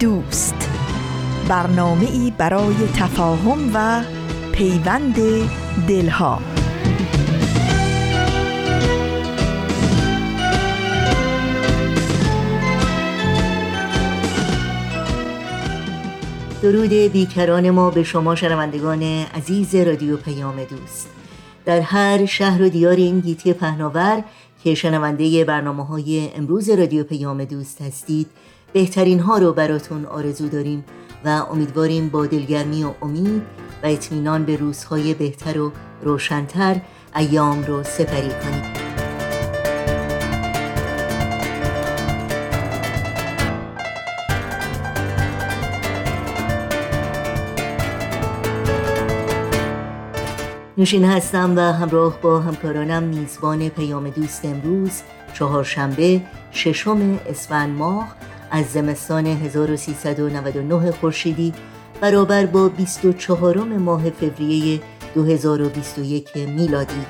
دوست. برنامه ای برای تفاهم و پیوند دلها. درود بیکران ما به شما شنوندگان عزیز رادیو پیام دوست. در هر شهر و دیار این گیتی پهناور که شنونده برنامه های امروز رادیو پیام دوست هستید بهترین ها رو براتون آرزو داریم و امیدواریم با دلگرمی و امید و اطمینان به روزهای بهتر و روشنتر ایام رو سپری کنیم. نوشین هستم و همراه با همکارانم میزبان پیام دوست امروز چهارشنبه ششم اسفند ماه از زمستان 1399 خورشیدی برابر با 24 ماه فوریه 2021 میلادی.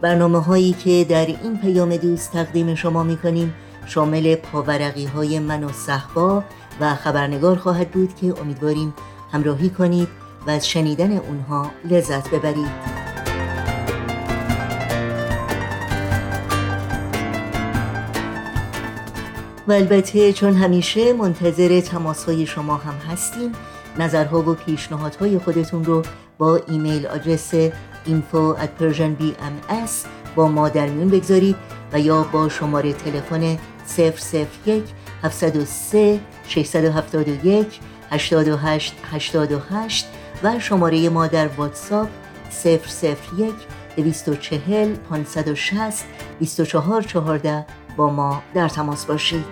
برنامه هایی که در این پیام دوست تقدیم شما می کنیم شامل پاورقی های من و صحبا و خبرنگار خواهد بود که امیدواریم همراهی کنید و از شنیدن اونها لذت ببرید. و البته چون همیشه منتظر تماس های شما هم هستیم نظرها و پیشنهادهای خودتون رو با ایمیل آدرس info at persianbms با ما در میون بگذارید و یا با شماره تلفن 001 703 671 828 828 و شماره ما در واتساپ 001 240 560 2414 با ما در تماس باشید.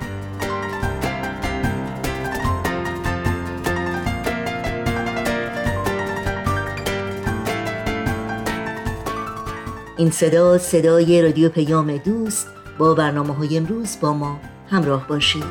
این صدا صدای رادیو پیام دوست با برنامه های امروز با ما همراه باشید.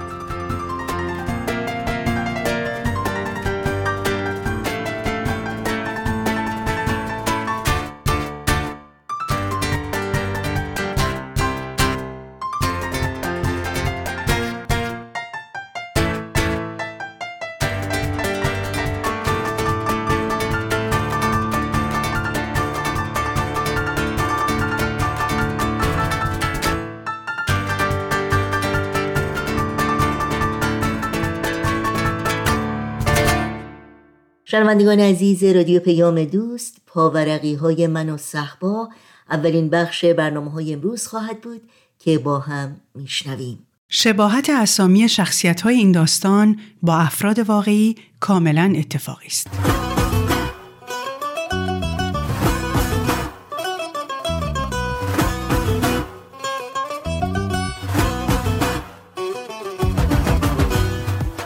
شنوندگان عزیز رادیو پیام دوست پاورقی های من و صحبا اولین بخش برنامه های امروز خواهد بود که با هم میشنویم شباهت اسامی شخصیت های این داستان با افراد واقعی کاملا اتفاقی است.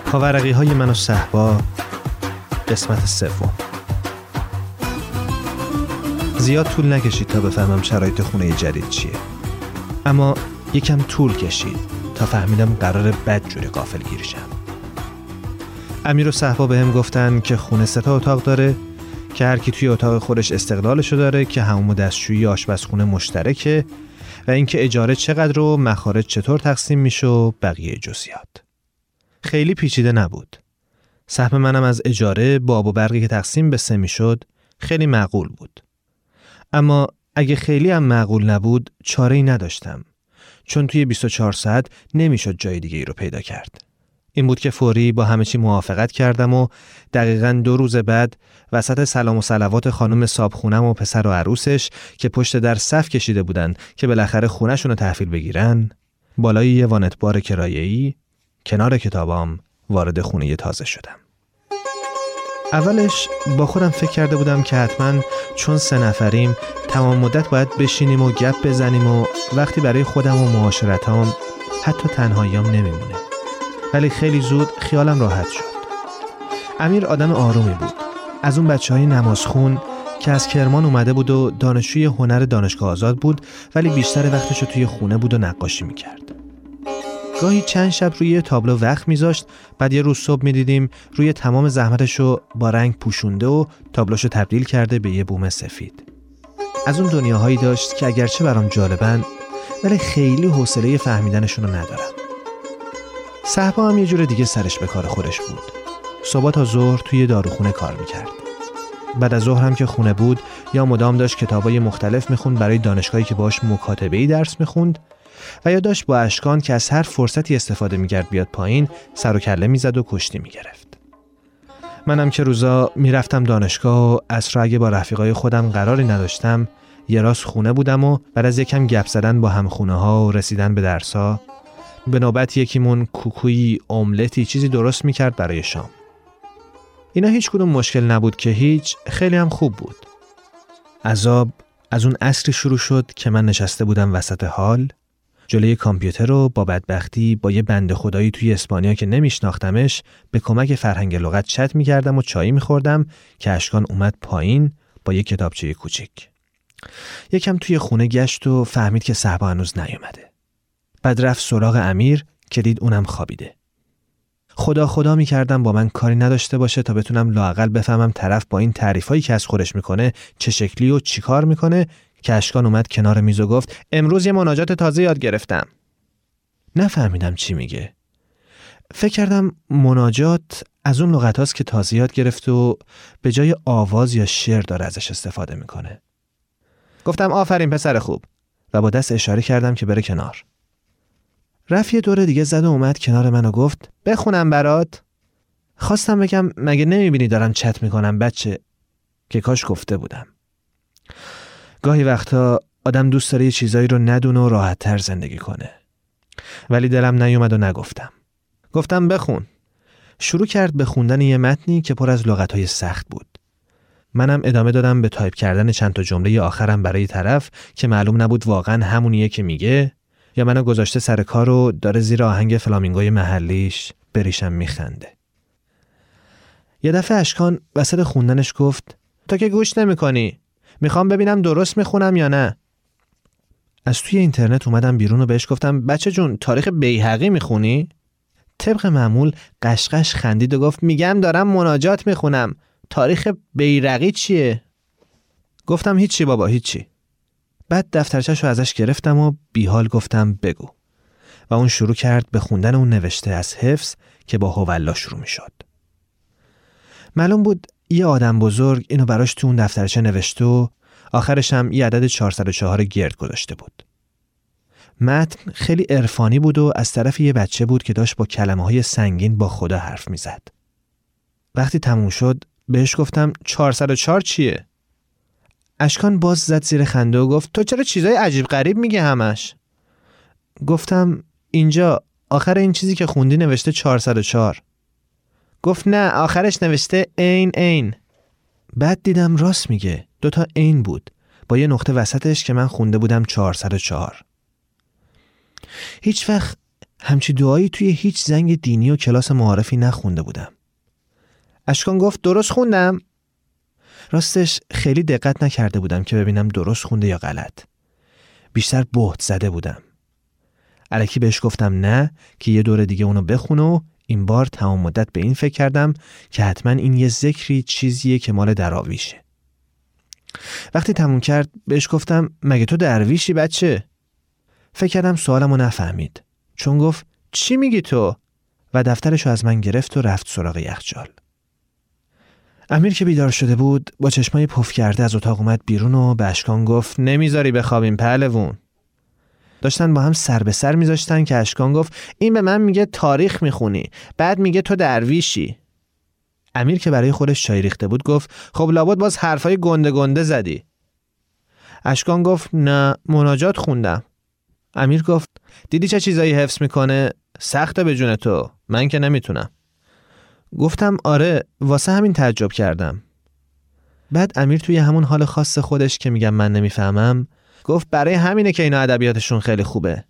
پاورقی های من و صحبا قسمت سوم. زیاد طول نکشید تا بفهمم شرایط خونه جدید چیه. اما یکم طول کشید تا فهمیدم قرار بد جوری قافل گیرشم امیر و صحبا به هم گفتن که خونه ستا اتاق داره که هر کی توی اتاق خودش استقلالشو داره که همون و دستشویی آشپزخونه مشترکه و اینکه اجاره چقدر و مخارج چطور تقسیم میشه و بقیه جزئیات. خیلی پیچیده نبود. سهم منم از اجاره با آب و برقی که تقسیم به سه شد خیلی معقول بود. اما اگه خیلی هم معقول نبود چاره ای نداشتم چون توی 24 ساعت نمی‌شد جای دیگه ای رو پیدا کرد. این بود که فوری با همه چی موافقت کردم و دقیقا دو روز بعد وسط سلام و سلوات خانم صابخونم و پسر و عروسش که پشت در صف کشیده بودن که بالاخره خونشون رو تحویل بگیرن بالای یه وانتبار کرایه‌ای کنار کتابام وارد خونه تازه شدم. اولش با خودم فکر کرده بودم که حتما چون سه نفریم تمام مدت باید بشینیم و گپ بزنیم و وقتی برای خودم و معاشرتام حتی تنهاییام نمیمونه. ولی خیلی زود خیالم راحت شد. امیر آدم آرومی بود. از اون بچه های نمازخون که از کرمان اومده بود و دانشجوی هنر دانشگاه آزاد بود ولی بیشتر وقتش رو توی خونه بود و نقاشی می‌کرد. گاهی چند شب روی تابلو وقت میذاشت بعد یه روز صبح می‌دیدیم روی تمام زحمتش رو با رنگ پوشونده و تابلوشو تبدیل کرده به یه بوم سفید. از اون دنیاهایی داشت که اگرچه برام جالبن ولی خیلی حوصله فهمیدنشون رو ندارم صحبا هم یه جور دیگه سرش به کار خودش بود. صبح تا ظهر توی داروخونه کار می‌کرد. بعد از ظهر هم که خونه بود یا مدام داشت کتابای مختلف می‌خوند برای دانشگاهی که باش مکاتبه درس می‌خوند و یا داشت با اشکان که از هر فرصتی استفاده می‌کرد بیاد پایین سر و کله می‌زد و کشتی می‌گرفت. منم که روزا می‌رفتم دانشگاه و اصرا اگه با رفیقای خودم قراری نداشتم یه راست خونه بودم و بعد از یکم گپ زدن با هم خونه ها و رسیدن به درسا به نوبت یکیمون کوکویی املتی چیزی درست می‌کرد برای شام. اینا هیچ کدوم مشکل نبود که هیچ خیلی هم خوب بود. عذاب از اون اصری شروع شد که من نشسته بودم وسط حال. جلوی کامپیوتر رو با بدبختی با یه بند خدایی توی اسپانیا که نمیشناختمش به کمک فرهنگ لغت چت می‌کردم و چایی میخوردم که اشکان اومد پایین با یه کتابچه کوچیک. یکم توی خونه گشت و فهمید که صحبا هنوز نیومده. بعد رفت سراغ امیر که دید اونم خوابیده. خدا خدا می‌کردم با من کاری نداشته باشه تا بتونم لاقل بفهمم طرف با این تعریفایی که از خودش می‌کنه چه شکلی و چیکار می‌کنه که اشکان اومد کنار میز و گفت امروز یه مناجات تازه یاد گرفتم. نفهمیدم چی میگه. فکر کردم مناجات از اون لغت هاست که تازه یاد گرفت و به جای آواز یا شعر داره ازش استفاده می‌کنه. گفتم آفرین پسر خوب. و با دست اشاره کردم که بره کنار. رفت یه دور دیگه زد و اومد کنار من و گفت بخونم برات. خواستم بگم مگه نمی‌بینی دارم چت می‌کنم بچه؟ که کاش گفته بودم. گاهی وقتا آدم دوست داره یه چیزایی رو ندونه و راحت تر زندگی کنه. ولی دلم نیومد و نگفتم. گفتم بخون. شروع کرد به خوندن یه متنی که پر از لغتهای سخت بود. منم ادامه دادم به تایپ کردن چند تا جمله آخرم برای طرف که معلوم نبود واقعا همونیه که میگه یا منو گذاشته سر کار و داره زیر آهنگ فلامینگوی محلیش به ریشم میخنده. یه دفعه اشکان وسط خوندنش گفت تو که گوش نمی‌کنی می‌خوام ببینم درست می‌خونم یا نه از توی اینترنت اومدم بیرون و بهش گفتم بچه جون تاریخ بیهقی می‌خونی؟ طبق معمول قشقش خندید و گفت میگم دارم مناجات می‌خونم تاریخ بیرقی چیه؟ گفتم هیچی بابا هیچی بعد دفترچش رو ازش گرفتم و بیحال گفتم بگو و اون شروع کرد به خوندن اون نوشته از حفظ که با هولا شروع می‌شد. معلوم بود یه آدم بزرگ اینو براش تو اون دفترچه نوشته و آخرش هم یه عدد 404 گرد گذاشته بود. متن خیلی عرفانی بود و از طرف یه بچه بود که داشت با کلمه های سنگین با خدا حرف می‌زد. وقتی تموم شد بهش گفتم 404 چیه؟ اشکان باز زد زیر خنده و گفت تو چرا چیزای عجیب غریب میگه همش؟ گفتم اینجا آخر این چیزی که خوندی نوشته 404 گفت نه آخرش نوشته این این. بعد دیدم راست میگه دوتا این بود. با یه نقطه وسطش که من خونده بودم 404 هیچ وقت همچی دعایی توی هیچ زنگ دینی و کلاس معارفی نخونده بودم. اشکان گفت درست خوندم. راستش خیلی دقت نکرده بودم که ببینم درست خونده یا غلط. بیشتر بهت زده بودم. علکی بهش گفتم نه که یه دور دیگه اونو بخون و این بار تمام مدت به این فکر کردم که حتما این یه ذکری چیزیه که مال دراویشه وقتی تموم کرد بهش گفتم مگه تو درویشی بچه؟ فکر کردم سوالمو نفهمید چون گفت چی میگی تو؟ و دفترشو از من گرفت و رفت سراغ یخچال امیر که بیدار شده بود با چشمای پف کرده از اتاق اومد بیرون و به اشکان گفت نمی‌ذاری بخوابیم پهلوون داشتن با هم سر به سر میذاشتن که اشکان گفت این به من میگه تاریخ می‌خونی بعد میگه تو درویشی. امیر که برای خودش چای ریخته بود گفت خب لابد باز حرفای گنده گنده زدی. اشکان گفت نه مناجات خوندم. امیر گفت دیدی چه چیزایی حفظ می‌کنه؟ سخته به جون تو من که نمی‌تونم. گفتم آره واسه همین تعجب کردم. بعد امیر توی همون حال خاص خودش که میگم من نمی‌فهمم گفت برای همینه که اینا ادبیاتشون خیلی خوبه.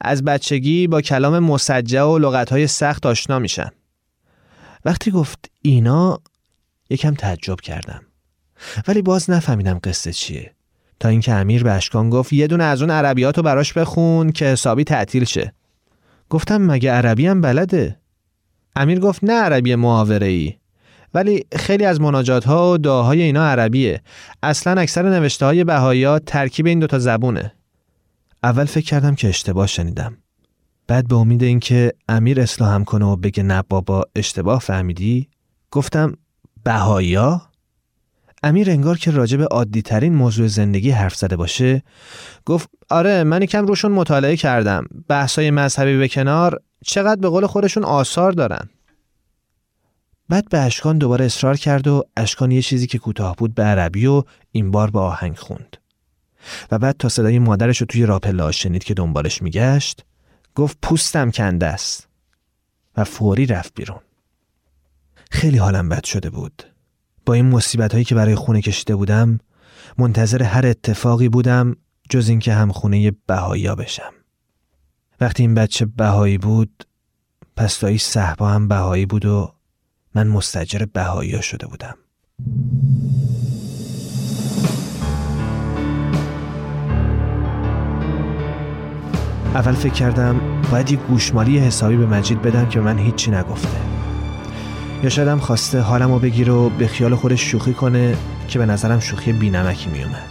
از بچگی با کلام مسجع و لغتهای سخت آشنا میشن. وقتی گفت اینا یکم تعجب کردم. ولی باز نفهمیدم قصه چیه. تا اینکه امیر به اشکان گفت یه دونه از اون عربیات براش بخون که حسابی تعطیل شه. گفتم مگه عربی هم بلده؟ امیر گفت نه عربی محاوره ای ولی خیلی از مناجات ها و دعاهای اینا عربیه. اصلا اکثر نوشته های بهایی ترکیب این دوتا زبونه. اول فکر کردم که اشتباه شنیدم. بعد به امید اینکه امیر اصلاحم کنه و بگه نه بابا اشتباه فهمیدی؟ گفتم بهایا امیر انگار که راجب عادی ترین موضوع زندگی حرف زده باشه گفت آره من کم روشون مطالعه کردم. بحثای مذهبی به کنار چقدر به قول خودشون آثار دارن. بعد به اشکان دوباره اصرار کرد و اشکان یه چیزی که کوتاه بود به عربی و این بار با آهنگ خوند. و بعد تا صدای مادرش رو توی راپلا شنید که دنبالش میگشت گفت پوستم کنده است. و فوری رفت بیرون. خیلی حالم بد شده بود. با این مصیبت هایی که برای خونه کشیده بودم منتظر هر اتفاقی بودم جز اینکه هم خونه بهایی بشم. وقتی این بچه بهایی بود پس دایی صحبا هم بهایی بود و من مستجر بهایی شده بودم. اول فکر کردم باید یه گوشمالی حسابی به مجید بدم که من هیچی نگفته. یا شایدم خواسته حالم رو بگیر و به خیال خودش شوخی کنه که به نظرم شوخی بینمکی میومد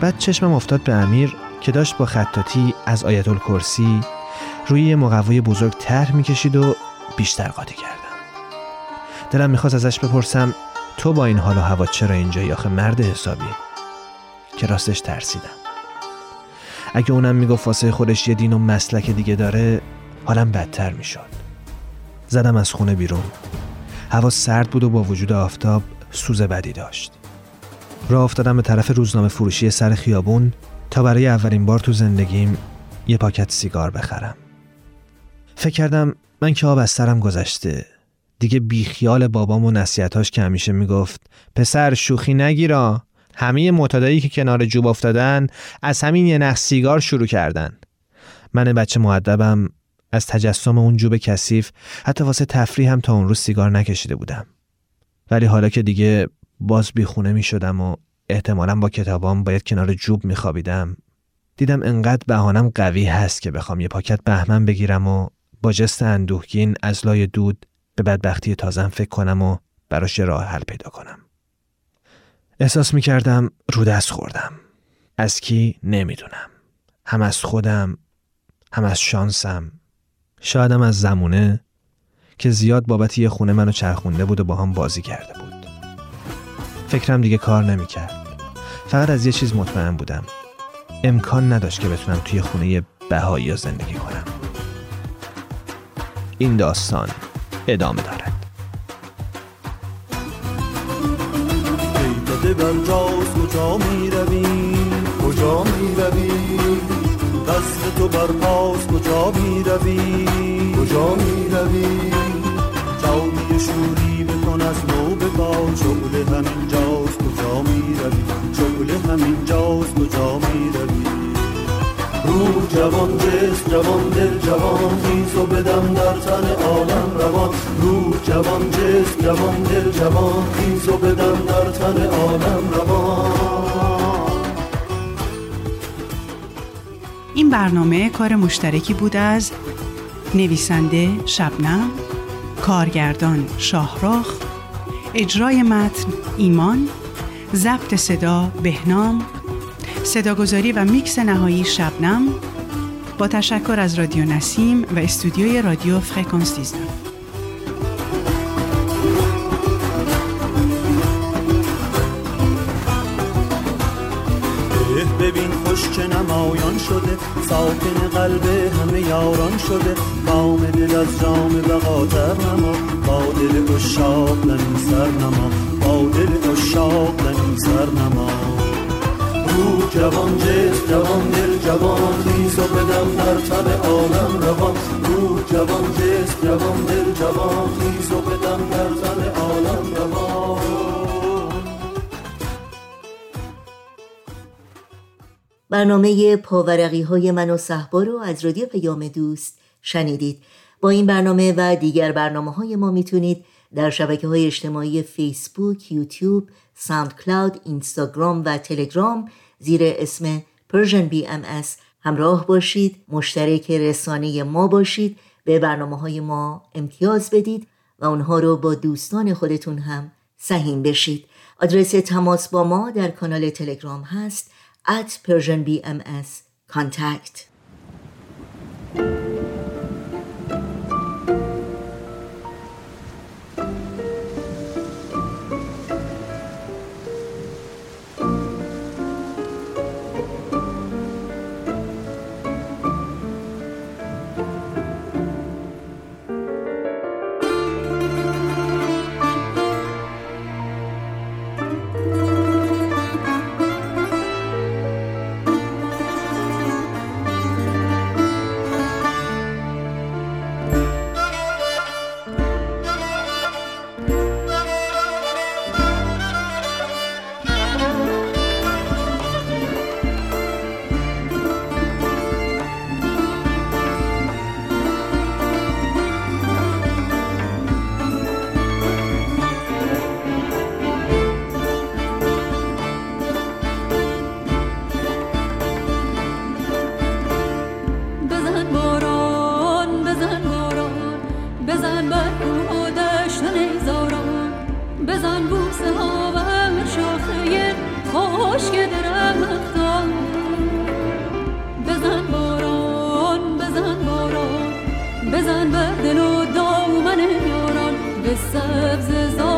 بعد چشمم افتاد به امیر که داشت با خطاتی از آیت الکرسی روی یه مقوای بزرگ طرح می‌کشید و بیشتر قاطی کردم دلم می‌خواست ازش بپرسم تو با این حال و هوا چرا اینجایی؟ آخه مرد حسابی. که راستش ترسیدم. اگه اونم می‌گفت واسه خودش یه دین و مسلک دیگه داره حالم بدتر می‌شد. زدم از خونه بیرون. هوا سرد بود و با وجود آفتاب سوز بدی داشت. راه افتادم به طرف روزنامه فروشی سر خیابون تا برای اولین بار تو زندگیم یه پاکت سیگار بخرم. فکر کردم من که آب از سرم گذشته. دیگه بیخیال بابام و نصیحتاش که همیشه می‌گفت پسر شوخی نگیرا همه معتادایی که کنار جوب افتادن از همین یه نخ سیگار شروع کردن. من بچه معدبم از تجسم اون جوب کثیف حتی واسه تفریح هم تا اون روز سیگار نکشیده بودم. ولی حالا که دیگه باز بیخونه می شدم و احتمالا با کتابام باید کنار جوب می خوابیدم دیدم انقدر بهانم قوی هست که بخوام یه پاکت بهمن بگیرم و با جست اندوهگین از لای دود به بدبختی تازم فکر کنم و براش راه حل پیدا کنم. احساس می کردم رو دست خوردم. از کی؟ نمی‌دونم. هم از خودم هم از شانسم. شایدم از زمونه که زیاد بابت یه خونه منو چرخونده بود و با هم بازی کرده بود. فکرم دیگه کار نمی‌کرد. فقط از یه چیز مطمئن بودم. امکان نداشت که بتونم توی خونه بهایی زندگی کنم. این داستان. ادامه دارد. کجا می روی کجا می روی دست تو بر پاس کجا می روی کجا می روی جاوی شوری بکن از نو بپا شغل همین جاست کجا می روی شغل همین جاست کجا می روی روح جوان جسم جوان دل جوان خیز و بدم در تن عالم روان. روح جوان جسم جوان دل جوان خیز و بدم در تن عالم روان. این برنامه کار مشترکی بود از نویسنده شبنم، کارگردان شاهراخ، اجرای متن ایمان، ضبط صدا بهنام، صداگذاری و میکس نهایی شبنم با تشکر از رادیو نسیم و استودیوی رادیو فرکانس 13. ببین خوش که نمایان شده ساکن قلب همه یاران شده. کام دل از جام بقاتر نما با دل اشاق لنی سر نما. با دل اشاق لنی سر نما. جوان جسم جوان دل جوان خیز و بدم در تب عالم روان. روح جوان جسم جوان دل جوان خیز و بدم در تب عالم روان. برنامه پاورقی های من و صحبا رو از رادیو پیام دوست شنیدید. با این برنامه و دیگر برنامه های ما می‌تونید در شبکه های اجتماعی فیسبوک، یوتیوب، ساوند کلاود، اینستاگرام و تلگرام زیر اسم Persian BMS همراه باشید مشترک رسانه ما باشید به برنامه های ما امتیاز بدید و اونها رو با دوستان خودتون هم سهیم بشید. آدرس تماس با ما در کانال تلگرام هست at Persian BMS contact. it serves as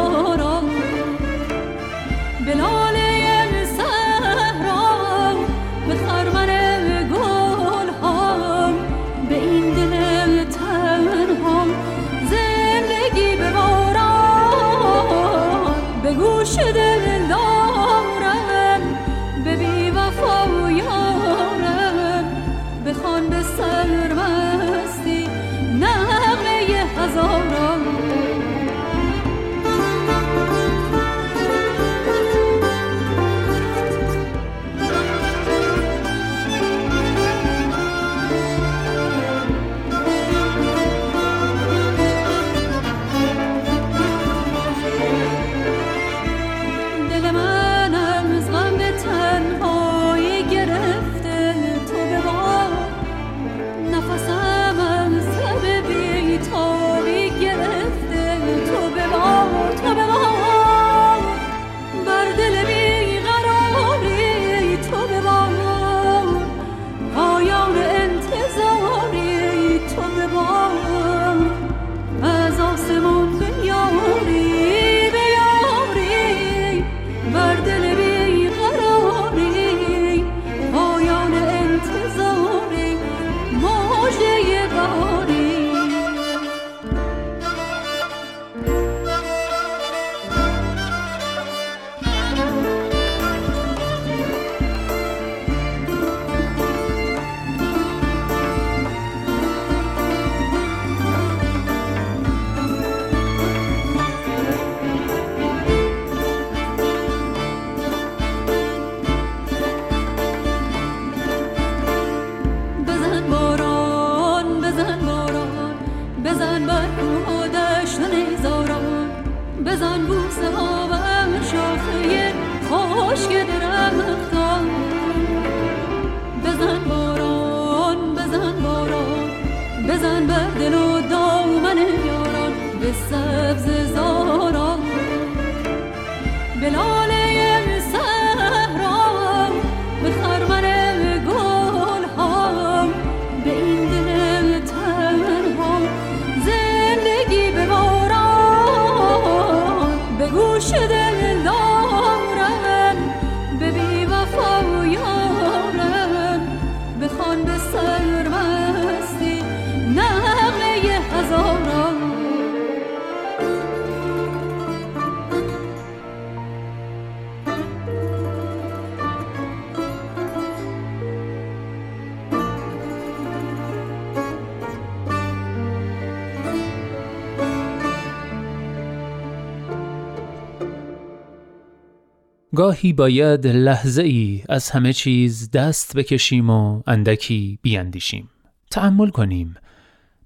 گاهی باید لحظه ای از همه چیز دست بکشیم و اندکی بیاندیشیم تأمل کنیم.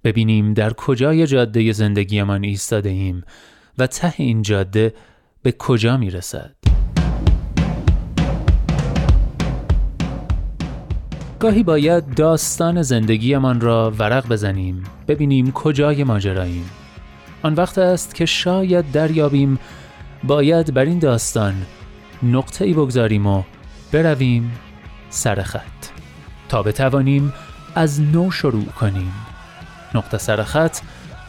ببینیم در کجای جاده زندگیمان ایستاده ایم و ته این جاده به کجا می رسد گاهی باید داستان زندگیمان را ورق بزنیم ببینیم کجای ماجراییم. آن وقت است که شاید دریابیم باید بر این داستان نقطه ای بگذاریم و برویم سر خط. تا بتوانیم از نو شروع کنیم. نقطه سر خط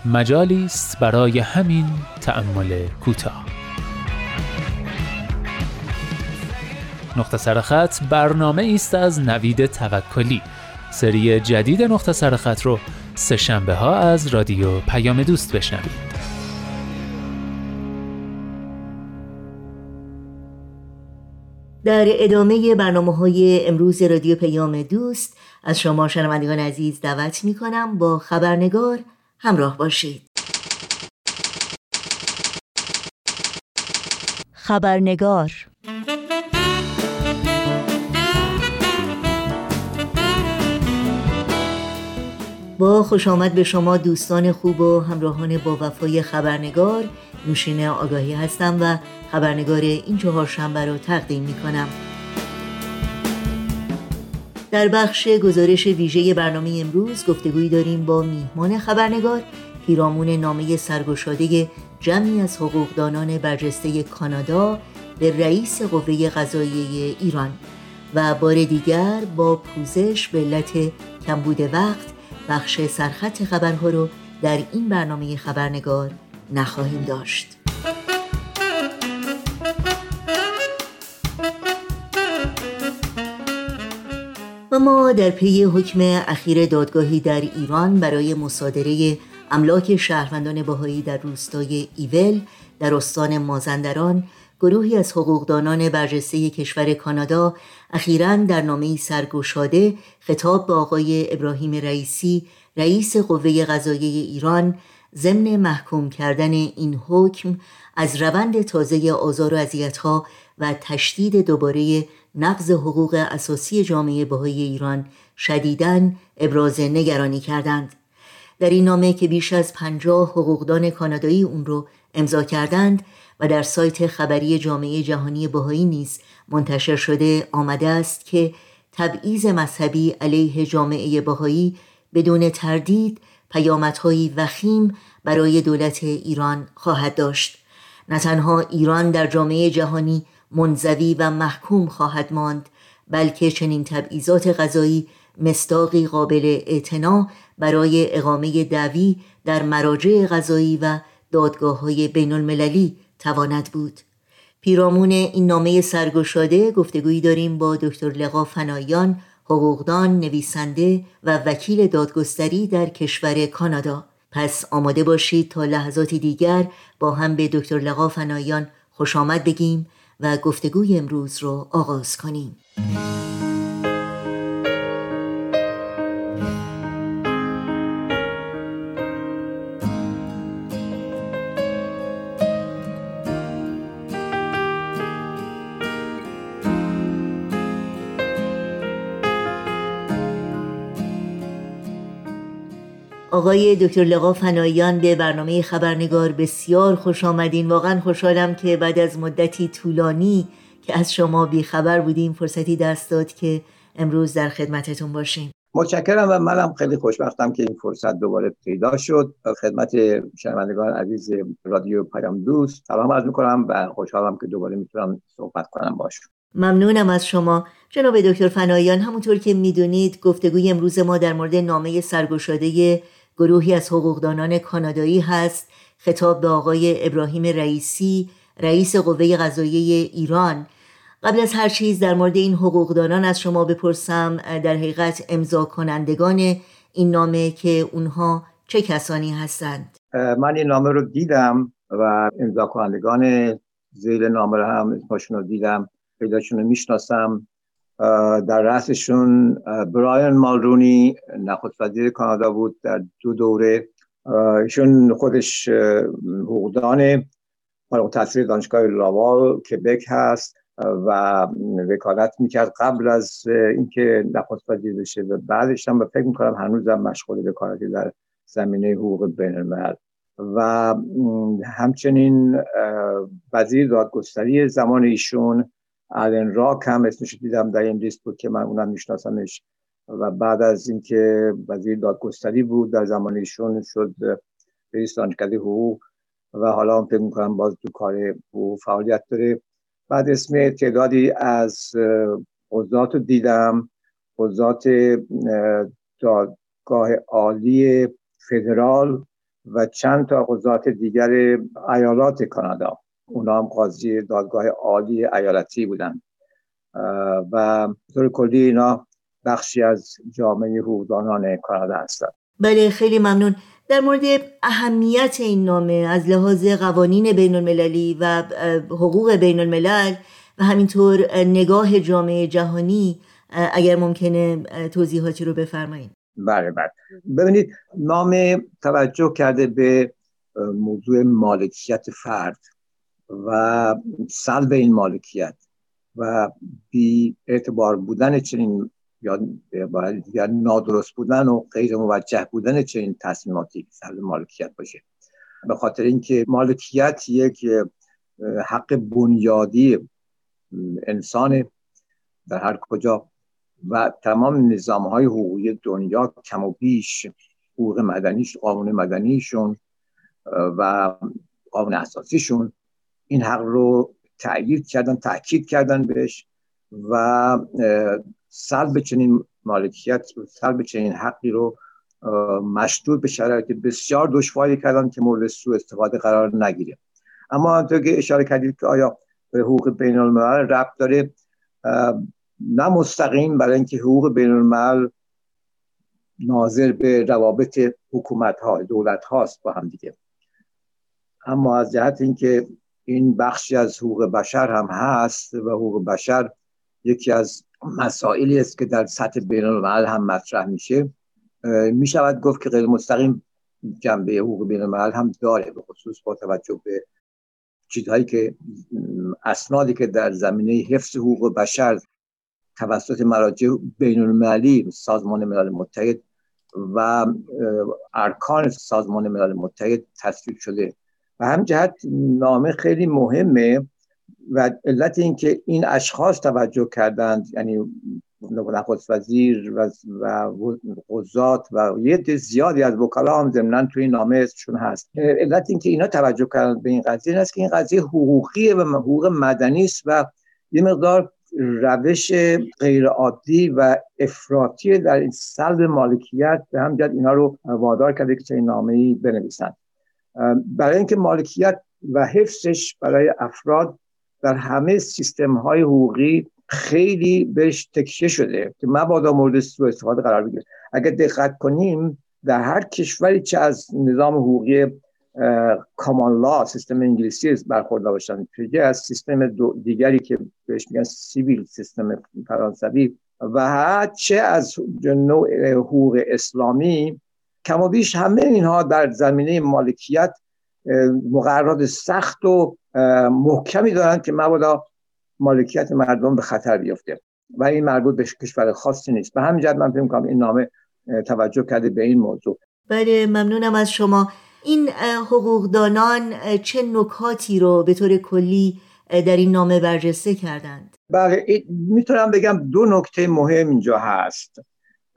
مجالی است برای همین تأمل کوتاه. نقطه سر خط برنامه است از نوید توکلی. سری جدید نقطه سر خط رو سه شنبه ها از رادیو پیام دوست بشنوید. در ادامه برنامه های امروز رادیو پیام دوست از شما شنوندگان عزیز دعوت می کنم با خبرنگار همراه باشید. خبرنگار با خوش آمد به شما دوستان خوب و همراهان با وفای خبرنگار. نوشین آگاهی هستم و خبرنگار این چهار شنبه رو تقدیم می کنم در بخش گزارش ویژه برنامه امروز گفتگویی داریم با میهمان خبرنگار پیرامون نامه سرگشاده جمعی از حقوقدانان برجسته کانادا به رئیس قوه قضاییه ایران و بار دیگر با پوزش به علت کمبود وقت بخش سرخط خبرها رو در این برنامه خبرنگار نخواهیم داشت. و ما در پی حکم اخیر دادگاهی در ایران برای مصادره املاک شهروندان باهایی در روستای ایول در استان مازندران گروهی از حقوقدانان برجسته کشور کانادا اخیرا در نامه سرگشاده خطاب به آقای ابراهیم رئیسی رئیس قوه قضاییه ایران ضمن محکوم کردن این حکم از روند تازه آزار و اذیت‌ها و تشدید دوباره نقض حقوق اساسی جامعه بهایی ایران شدیداً ابراز نگرانی کردند. در این نامه که بیش از پنجاه حقوقدان کانادایی اون رو امضا کردند و در سایت خبری جامعه جهانی بهایی نیز منتشر شده آمده است که تبعیض مذهبی علیه جامعه بهایی بدون تردید پیامدهایی وخیم برای دولت ایران خواهد داشت. نه تنها ایران در جامعه جهانی منزوی و محکوم خواهد ماند بلکه چنین تبعیضات غذایی مستاقی قابل اعتنا برای اقامه دعوی در مراجع غذایی و دادگاه های بین المللی تواند بود. پیرامون این نامه سرگشاده گفتگویی داریم با دکتر لقا فنایان حقوقدان، نویسنده و وکیل دادگستری در کشور کانادا. پس آماده باشید تا لحظاتی دیگر با هم به دکتر لقا فنایان خوش آمد بگیم و گفتگوی امروز رو آغاز کنیم. آقای دکتر لقا فنایان به برنامه خبرنگار بسیار خوش آمدین. واقعا خوشحالم که بعد از مدتی طولانی که از شما بیخبر بودیم فرصتی دست داد که امروز در خدمتتون باشیم. متشکرم و منم خیلی خوشبختم که این فرصت دوباره پیدا شد. خدمت شنوندگان عزیز رادیو پیام دوست سلام عرض می‌کنم و خوشحالم که دوباره می‌تونم صحبت کنم باشم. ممنونم از شما. جناب دکتر فنایان همونطور که می‌دونید گفتگوی امروز ما در مورد نامه سرگشاده گروهی از حقوقدانان کانادایی هست. خطاب به آقای ابراهیم رئیسی رئیس قوه قضاییه ایران. قبل از هر چیز در مورد این حقوقدانان از شما بپرسم در حقیقت امضا کنندگان این نامه که اونها چه کسانی هستند؟ من این نامه رو دیدم و امضا کنندگان زیر نامه رو هم اسمشون رو دیدم. پیداشون رو می‌شناسم. در رأسشون برایان مالرونی نخست وزیر کانادا بود در دو دوره. ایشون خودش حقوقدان فارغ تحصیل دانشگاه لاوال کبک هست و وکالت می‌کرد. قبل از اینکه نخست وزیر بشه و بعدش هم فکر می‌کنم هنوزم مشغول وکالتی در زمینه حقوق بین الملل. و همچنین وزیر دادگستری زمان ایشون آلن راک هم اسمش دیدم در این لیست بود که من اونم میشناسمش. و بعد از اینکه وزیر دادگستری بود در زمان ایشون شد رئیس دانشکده حقوق. و حالا هم فکر می‌کنم باز تو کار حقوق فعالیت داره. بعد اسم تعدادی از قضات رو دیدم. قضات دادگاه عالی فدرال و چند تا قضات دیگر ایالات کانادا. اونا هم قاضی دادگاه عالی ایالتی بودن. و طور کلی اینا بخشی از جامعه حقوقدانان کانادا هستند بله خیلی ممنون. در مورد اهمیت این نامه از لحاظ قوانین بین المللی و حقوق بین الملل و همینطور نگاه جامعه جهانی اگر ممکنه توضیحاتی رو بفرمایید. بله بله. ببینید نامه توجه کرده به موضوع مالکیت فرد. و سلب این مالکیت و بی اعتبار بودن چنین یا دیگر نادرست بودن و غیر موجه بودن چنین تصمیماتی سلب مالکیت باشه. به خاطر اینکه مالکیت یک حق بنیادی انسان در هر کجا و تمام نظام های حقوقی دنیا کم و بیش حقوق مدنیش قانون مدنیشون و قانون اساسیشون این حق رو تأیید کردن تاکید کردن بهش و سلب چنین مالکیت سلب چنین حقی رو مشروط به شرایط بسیار دشواری کردن که مورد سوء استفاده قرار نگیره. اما همونطور که اشاره کردید که آیا به حقوق بین الملل ربط داره نه مستقیم برای اینکه حقوق بین الملل ناظر به روابط حکومت ها دولت هاست با هم دیگه. اما از جهت اینکه این بخشی از حقوق بشر هم هست و حقوق بشر یکی از مسائلی است که در سطح بین الملل هم مطرح میشه. می شود گفت که غیر مستقیم جنبه حقوق بین الملل هم داره به خصوص با توجه به چیزهایی که اسنادی که در زمینه حفظ حقوق بشر توسط مراجع بین المللی سازمان ملل متحد و ارکان سازمان ملل متحد تصویب شده. و هم جهت نامه خیلی مهمه و علت اینکه این اشخاص توجه کردند یعنی نخست وزیر و, قضات و یه زیادی از وکلا هم ضمنا توی این نامه ازشون هست. علت اینکه اینا توجه کردند به این قضیه این است که این قضیه حقوقی و حقوق مدنی است و یه مقدار روش غیرعادی و افراطی در این سلب مالکیت به هم اینا رو وادار کرده که چنین نامه ای بنویسند. برای اینکه مالکیت و حفظش برای افراد در همه سیستم های حقوقی خیلی بهش تکیه شده که مبادا مورد سوء استفاده قرار بگیره. اگر دقت کنیم در هر کشوری چه از نظام حقوقی کامان لا سیستم انگلیسی برخوردار باشن از سیستم دیگری که بهش میگن سیویل سیستم فرانسوی و چه از نوع حقوق اسلامی کم و بیش همه اینها در زمینه مالکیت مقررات سخت و محکمی دارند که مبادا مالکیت مردم به خطر بیفته. و این مربوط به کشور خاصی نیست. به همین جد من فکر کنم این نامه توجه کرده به این موضوع. بله ممنونم از شما. این حقوقدانان چه نکاتی رو به طور کلی در این نامه برجسته کردند؟ بله می‌تونم بگم دو نکته مهم اینجا هست.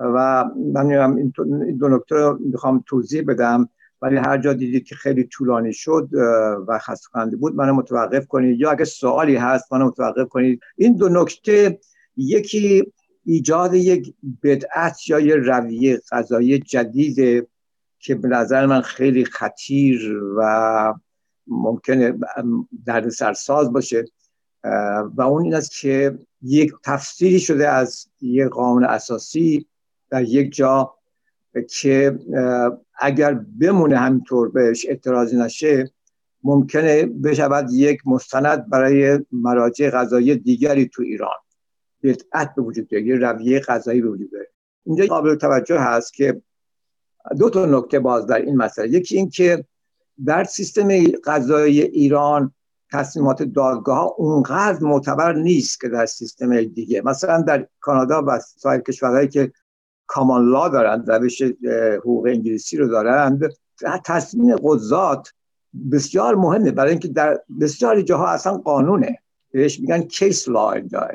و من این دو نکته رو می‌خوام توضیح بدم ولی هر جا دیدید که خیلی طولانی شد و خسته بود منو متوقف کنید. یا اگه سوالی هست منو متوقف کنید. این دو نکته یکی ایجاد یک بدعت یا یه رویه غذایی جدید که به نظر من خیلی خطیر و ممکنه درد سرساز باشه و اون این است که یک تفسیری شده از یک قانون اساسی در یک جا که اگر بمونه همینطور بهش اعتراضی نشه ممکنه بشود یک مستند برای مراجع غذایی دیگری تو ایران. بدعت به وجود بیاد یه رویه غذایی به وجود بیاد اینجا قابل توجه هست که دو تا نکته باز در این مسئله. یکی این که در سیستم غذایی ایران تصمیمات دادگاه ها اونقدر معتبر نیست که در سیستم دیگه. مثلا در کانادا و سایر کشورهایی که کامان لا دارند روش حقوق انگلیسی رو دارند تصمیم قضات بسیار مهمه. برای اینکه در بسیاری جاها اصلا قانونه. بهش میگن کیس لا اینجا.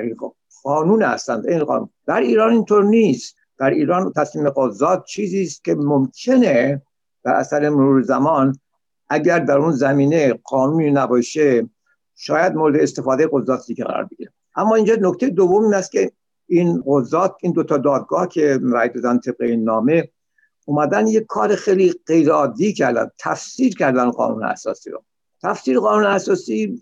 قانون هستند. این قانون. در ایران اینطور نیست. در ایران تصمیم قضات چیزی است که ممکنه در اثر مرور زمان اگر در اون زمینه قانونی نباشه شاید مورد استفاده قضات دیگه قرار بگیره. اما اینجا نکته دوم این است که این قضات این دوتا دادگاه که رای دادن طبق این نامه اومدن یک کار خیلی غیر عادی کردن تفسیر کردن قانون اساسی رو. تفسیر قانون اساسی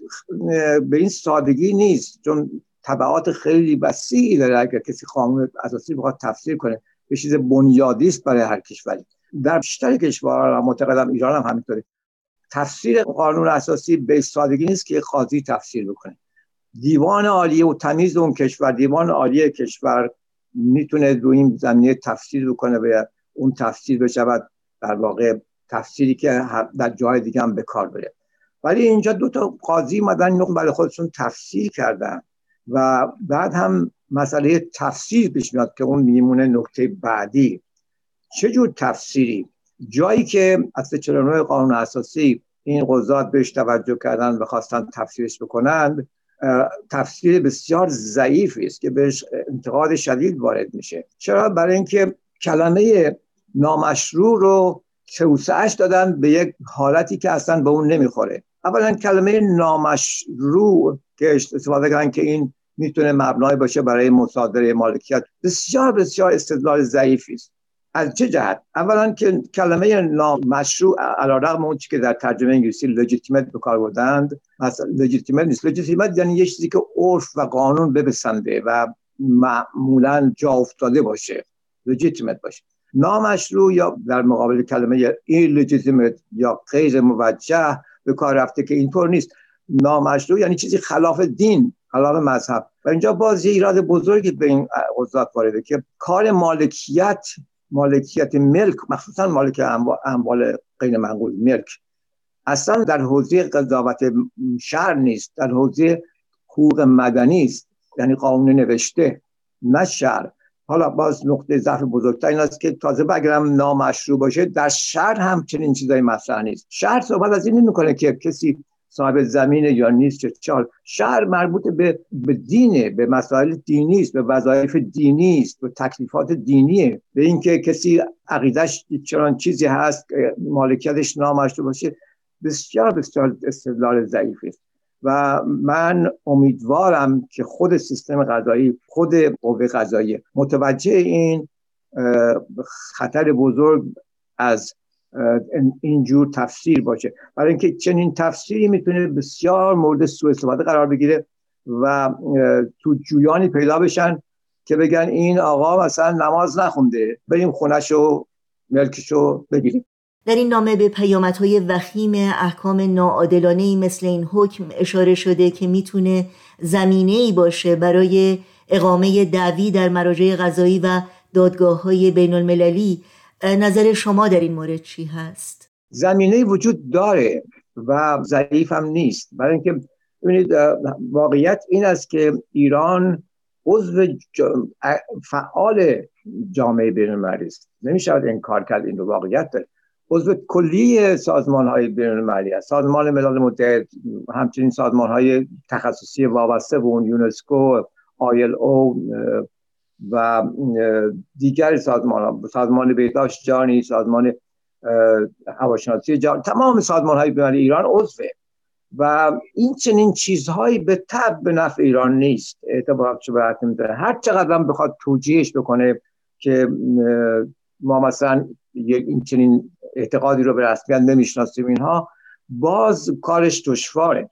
به این سادگی نیست چون طبعات خیلی وسیعی داره اگر کسی قانون اساسی بخواد تفسیر کنه. به چیز بنیادی است برای هر کشوری. در بیشتر کشورها معتقدم ایران هم همینطوره. تفسیر قانون اساسی به سادگی نیست که قاضی تفسیر بکنه. دیوان عالی و تمیز اون کشور دیوان عالی کشور می‌تونه دو این زمینه تفسیر بکنه و اون تفسیر بشود در واقع تفسیری که در جای دیگه هم به کار بره. ولی اینجا دو تا قاضی مدن اینو برای خودشون تفسیر کردن و بعد هم مسئله تفسیر پیش میاد که اون میمونه نکته بعدی. چه جور تفسیری؟ جایی که از 49 قانون اساسی این قضات بهش توجه کردن و خواستن تفسیرش بکنند تفسیر بسیار ضعیفی است که بهش انتقاد شدید وارد میشه. چرا؟ برای اینکه کلمه نامشروع رو توسعش دادن به یک حالتی که اصلا به اون نمی‌خوره. اولا کلمه نامشروع که استفاده کردن که این می‌تونه مبنای باشه برای مصادره مالکیت. بسیار بسیار استدلال ضعیفی است. از چه جهت؟ اولا که کلمه نامشروع علیرغم اون که در ترجمه انگلیسی لجیتیمت به کار بردند مثلا لجیتیمت نیست. لجیتیمت یعنی یه چیزی که عرف و قانون ببسنده و معمولا جا افتاده باشه. لجیتیمت باشه. نامشروع یا در مقابل کلمه این لجیتیمت یا غیر موجه به کار رفته که اینطور نیست. نامشروع یعنی چیزی خلاف دین خلاف مذهب. و اینجا باز یه ایراد بزرگی به این قضات وارده که کار مالکیت مالکیت ملک مخصوصا مالک اموال غیر منقول ملک. اصلا در حوزه قضاوت شهر نیست در حوزه حقوق مدنی است یعنی قانون نوشته نه شهر. حالا باز نقطه ضعف بزرگتر این است که تازه بگرم نامشروع باشه در شهر هم چنین چیزایی مطرح نیست. شهر صحبت از این نمی‌کنه که کسی صاحب زمین یا نیست چه چال شهر مربوط به به دینه به مسائل دینی است به وظایف دینی است به تکلیفات دینیه. به اینکه کسی عقیدش چنان چیزی هست مالکیتش نامشروع باشه بسیار بسیار استدلال ضعیفی است. و من امیدوارم که خود سیستم غذایی خود قوه غذایی متوجه این خطر بزرگ از اینجور تفسیر باشه. برای اینکه چنین تفسیری می‌تونه بسیار مورد سوء استفاده قرار بگیره و تو جویانی پیدا بشن که بگن این آقا مثلا نماز نخونده بریم خونش ملکشو بگیریم. در این نامه به پیامدهای وخیم احکام ناعادلانه مثل این حکم اشاره شده که می‌تونه زمینه ای باشه برای اقامه دعوی در مراجع قضایی و دادگاه های بین المللی نظر شما در این مورد چی هست؟ زمینه وجود داره و ضعیف هم نیست. برای اینکه ببینید واقعیت این است که ایران عضو فعال جامعه بین المللی است. نمی‌شود انکار کرد این رو واقعیت داره. عضو کلی سازمان های بین المللی است. سازمان ملل متحد همچنین سازمان های تخصصی وابسته به اون یونسکو آیل او و دیگر سازمان سازمان بهداشت جانی سازمان هواشناسی جانی تمام سازمان های بین ایران عضوه و این چنین چیزهایی به تب به نفع ایران نیست. اعتبارات شبهت نمیداره هر چقدر هم بخواد توجیهش بکنه که ما مثلا این چنین اعتقادی رو به رسمیت نمی‌شناسیم اینها باز کارش دشواره.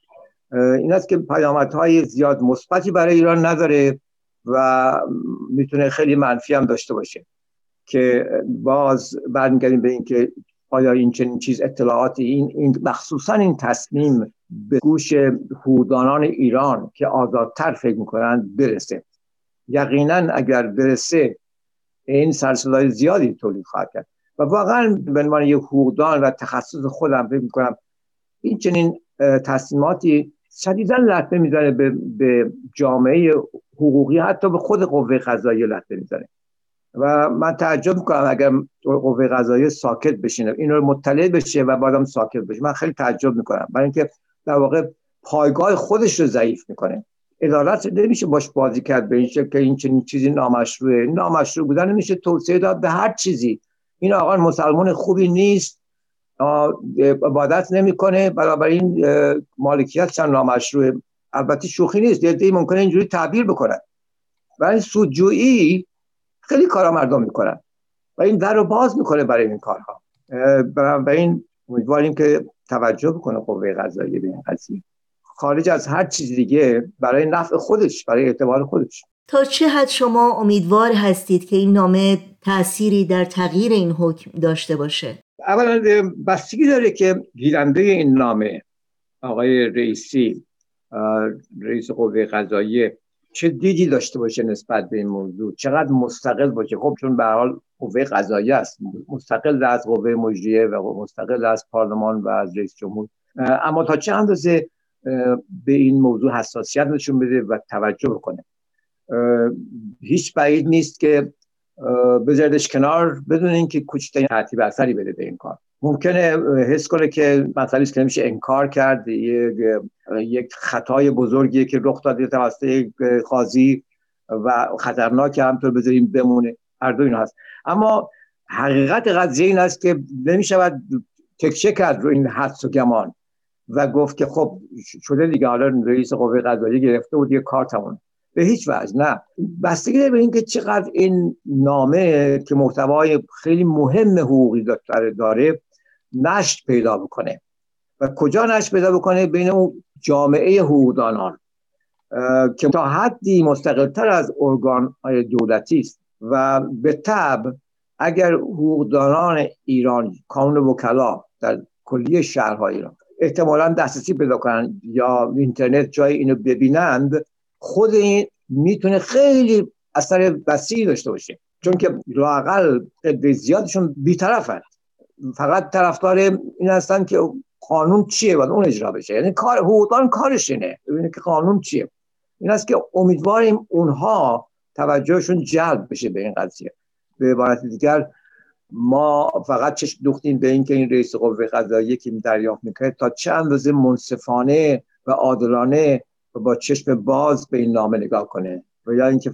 این است که پیامدهای زیاد مثبتی برای ایران نداره. و می‌تونه خیلی منفی هم داشته باشه که باز برمیگردیم به اینکه آیا این چنین چیز اطلاعاتی این, این مخصوصا این تصمیم به گوش هودانان ایران که آزادتر فکر می‌کنند برسه. یقینا اگر برسه این سرسلای زیادی تولید خواهد کرد. و واقعا به عنوان یک حقوقدان و تخصص خودم فکر می‌کنم این چنین تصمیماتی شدیدا لطمه می‌زنه به, به جامعه حقوقی حتی به خود قوه قضایی لطمه می‌زنه. و من تعجب می‌کنم اگر قوه قضایی ساکت بشینه. این رو مطلع بشه و بعدم ساکت بشه. من خیلی تعجب می‌کنم. برای اینکه در واقع پایگاه خودش رو ضعیف می‌کنه. عدالت نمیشه باش بازی کرد به این شکل که این چنین چیزی نامشروعه. نامشروع بودن نمیشه توصیه داد به هر چیزی. این آقا مسلمان خوبی نیست. عبادت نمی‌کنه. بنابراین مالکیت چند نامشروعه. البته شوخی نیست یه ممکنه اینجوری تعبیر بکنن. برای سودجویی خیلی کارا مردم می‌کنن. و این در رو باز می‌کنه برای این کارها. این امیدواریم که توجه بکنه قوه قضاییه به این قضیه. خارج از هر چیز دیگه برای نفع خودش برای اعتبار خودش. تا چه حد شما امیدوار هستید که این نامه تأثیری در تغییر این حکم داشته باشه؟ اولا بستگی داره که گیرنده این نامه آقای رئیسی رئیس قوه قضاییه چه دیدی داشته باشه نسبت به این موضوع؟ چقدر مستقل باشه؟ خب چون به حال قوه قضاییه است. مستقل از قوه مجریه و مستقل از پارلمان و از رئیس جمهور. اما تا چه اندازه به این موضوع حساسیت نشون بده و توجه بکنه؟ هیچ بعید نیست که بذاردش کنار بدون اینکه کوچکترین ترتیب اثری بده به این کار. ممکنه حس کنه که مسئله که نمیشه انکار کرد. یک خطای بزرگی که رخ داده توسط یک قاضی و خطرناک همطور بذاریم بمونه. هر دو این هست. اما حقیقت قضیه این است که نمی‌شود تکچه کرد رو این حدس و گمان و گفت که خب شده دیگه. حالا رئیس قوه قضاییه گرفته بود یه کار تمون به هیچ وجه نه. بستگی داره به اینکه چقدر این نامه که محتوای خیلی مهم حقوقی داره نشت پیدا بکنه. و کجا نشت پیدا بکنه؟ بین اون جامعه حقوقدانان که تا حدی مستقلتر از ارگان دولتی است. و به طب اگر حقوقدانان ایران کانون وکلا در کلیه شهرهای ایران احتمالا دسترسی پیدا کنن یا اینترنت جای اینو ببینند خود این می‌تونه خیلی اثر وسیعی داشته باشه. چون که لاقل قدر زیادشون بیطرفن. فقط طرفدار این هستن که قانون چیه و اون اجرا بشه. یعنی کار حقوقدان کارش اینه. ببینه که قانون چیه. این است که امیدواریم اونها توجهشون جلب بشه به این قضیه. به عبارت دیگر ما فقط چشم دوختیم به اینکه این رئیس قوه قضاییه که دریافت می‌کنه تا چه اندازه منصفانه و عادلانه و با چشم باز به این نامه نگاه کنه و یا اینکه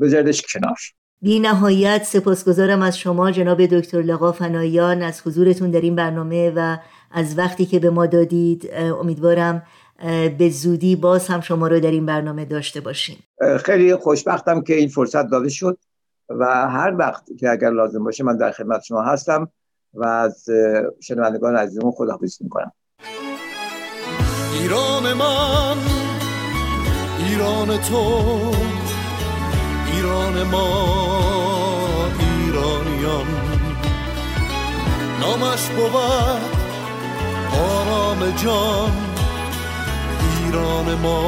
بذاردش کنار. بی نهایت سپاسگزارم از شما جناب دکتر لقا فنایان از حضورتون در این برنامه و از وقتی که به ما دادید امیدوارم به زودی باز هم شما رو در این برنامه داشته باشیم. خیلی خوشبختم که این فرصت داده شد و هر وقت که اگر لازم باشه من در خدمت شما هستم و از شنوندگان عزیزمون خداحافظی می‌کنم. ایران من ایران تو. ایران ما ایرانیان. نامش بود آرام جان. ایران ما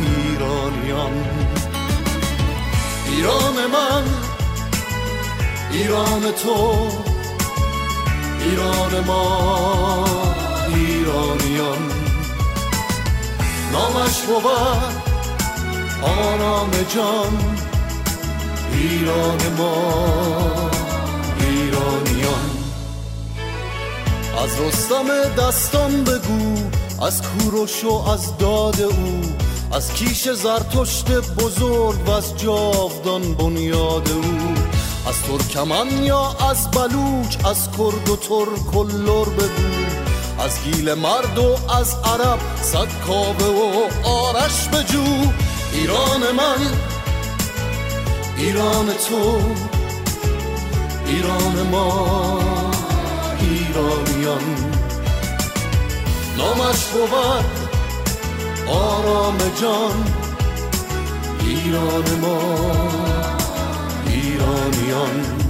ایرانیان. ایران من ایران تو. ایران ما ایرانیان. نامش بود آرام جان ایران ما ایرانیان از رستم دستان بگو از کوروش و از داد او از کیش زرتشت بزرگ و از جاودان بنیاد او. از ترکمن یا از بلوچ از کرد و ترک و لر بگو. از گیل مرد و از عرب صد کابه و آرش بجو. ایران من ایران تو ایران ما ایرانیان. نامش بود آرام جان ایران ما ایرانیان.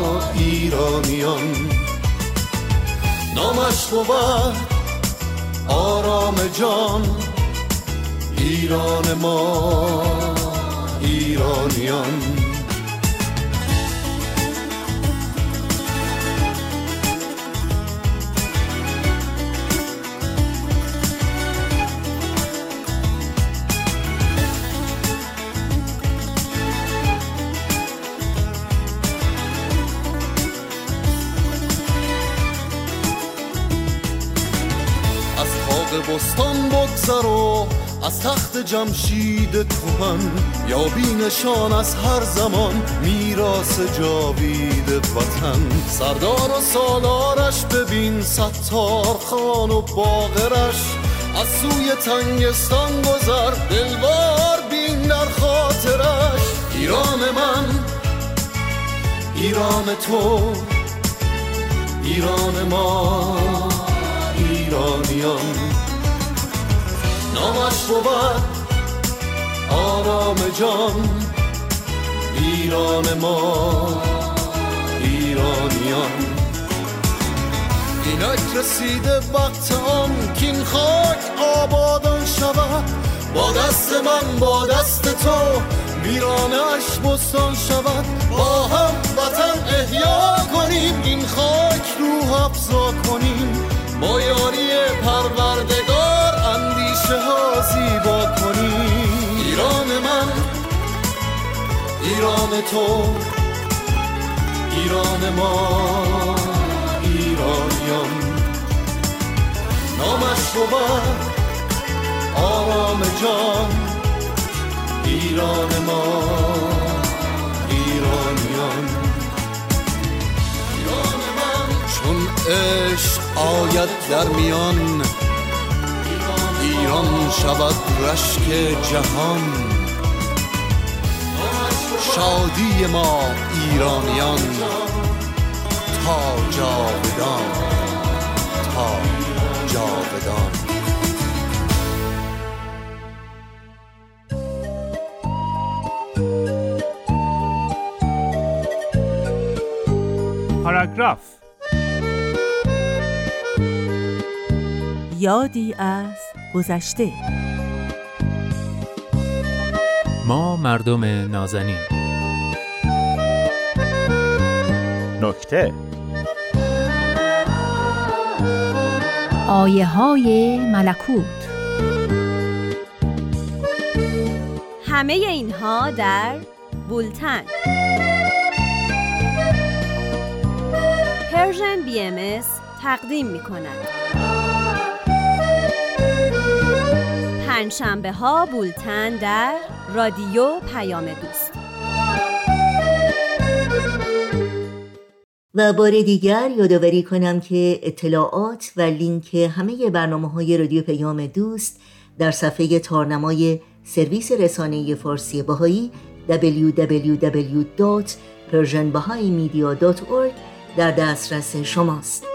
ایرانیان نامش بود آرام جان ایران ما ایرانیان. بستان بگذر و از تخت جمشید کهن یا بینشان از هر زمان میراس جاوید وطن. سردار و سالارش ببین ستار خان و باغرش. از سوی تنگستان گذر دلوار بین در خاطرش. ایران من ایران تو ایران ما ایرانیان. نامش بود آرام جان ایران ما ایرانیان. اینک رسیده وقت آن کین خاک آبادان شود. با دست من با دست تو ویرانش بستان شود. با هم وطن احیا کنیم این خاک روح افزا کنیم. با یاری پروردگار اندیشه ها زیبا کنی. ایران من ایران تو ایران ما ایرانیان. نامش بود آرام جان. ایران ما ایرانیان. ایران من چون عشق آید در میان ایران شود رشک جهان. شادی ما ایرانیان تا جاودان تا جاودان. پاراگراف. یادی از گذشته. ما مردم نازنین. نکته. آیه های ملکوت. همه اینها در بولتن. Persian BMS تقدیم می کند پنجشنبه ها بولتن در رادیو پیام دوست. و بار دیگر یادآوری کنم که اطلاعات و لینک همه برنامه های رادیو پیام دوست در صفحه تارنمای سرویس رسانه فارسی باهایی www.persianbahaimedia.org در دسترس شماست.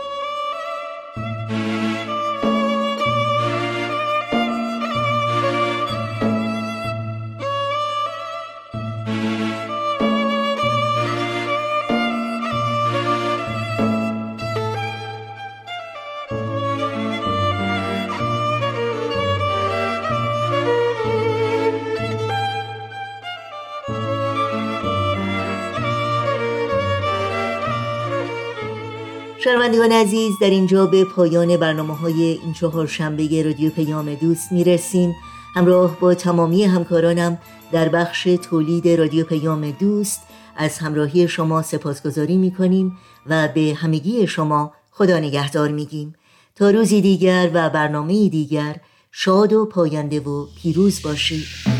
شنوندگان عزیز در اینجا به پایان برنامه های این چهار شنبه رادیو پیام دوست می‌رسیم. همراه با تمامی همکارانم در بخش تولید رادیو پیام دوست از همراهی شما سپاسگزاری می‌کنیم و به همگی شما خدا نگهدار میگیم. تا روزی دیگر و برنامه دیگر شاد و پاینده و پیروز باشید.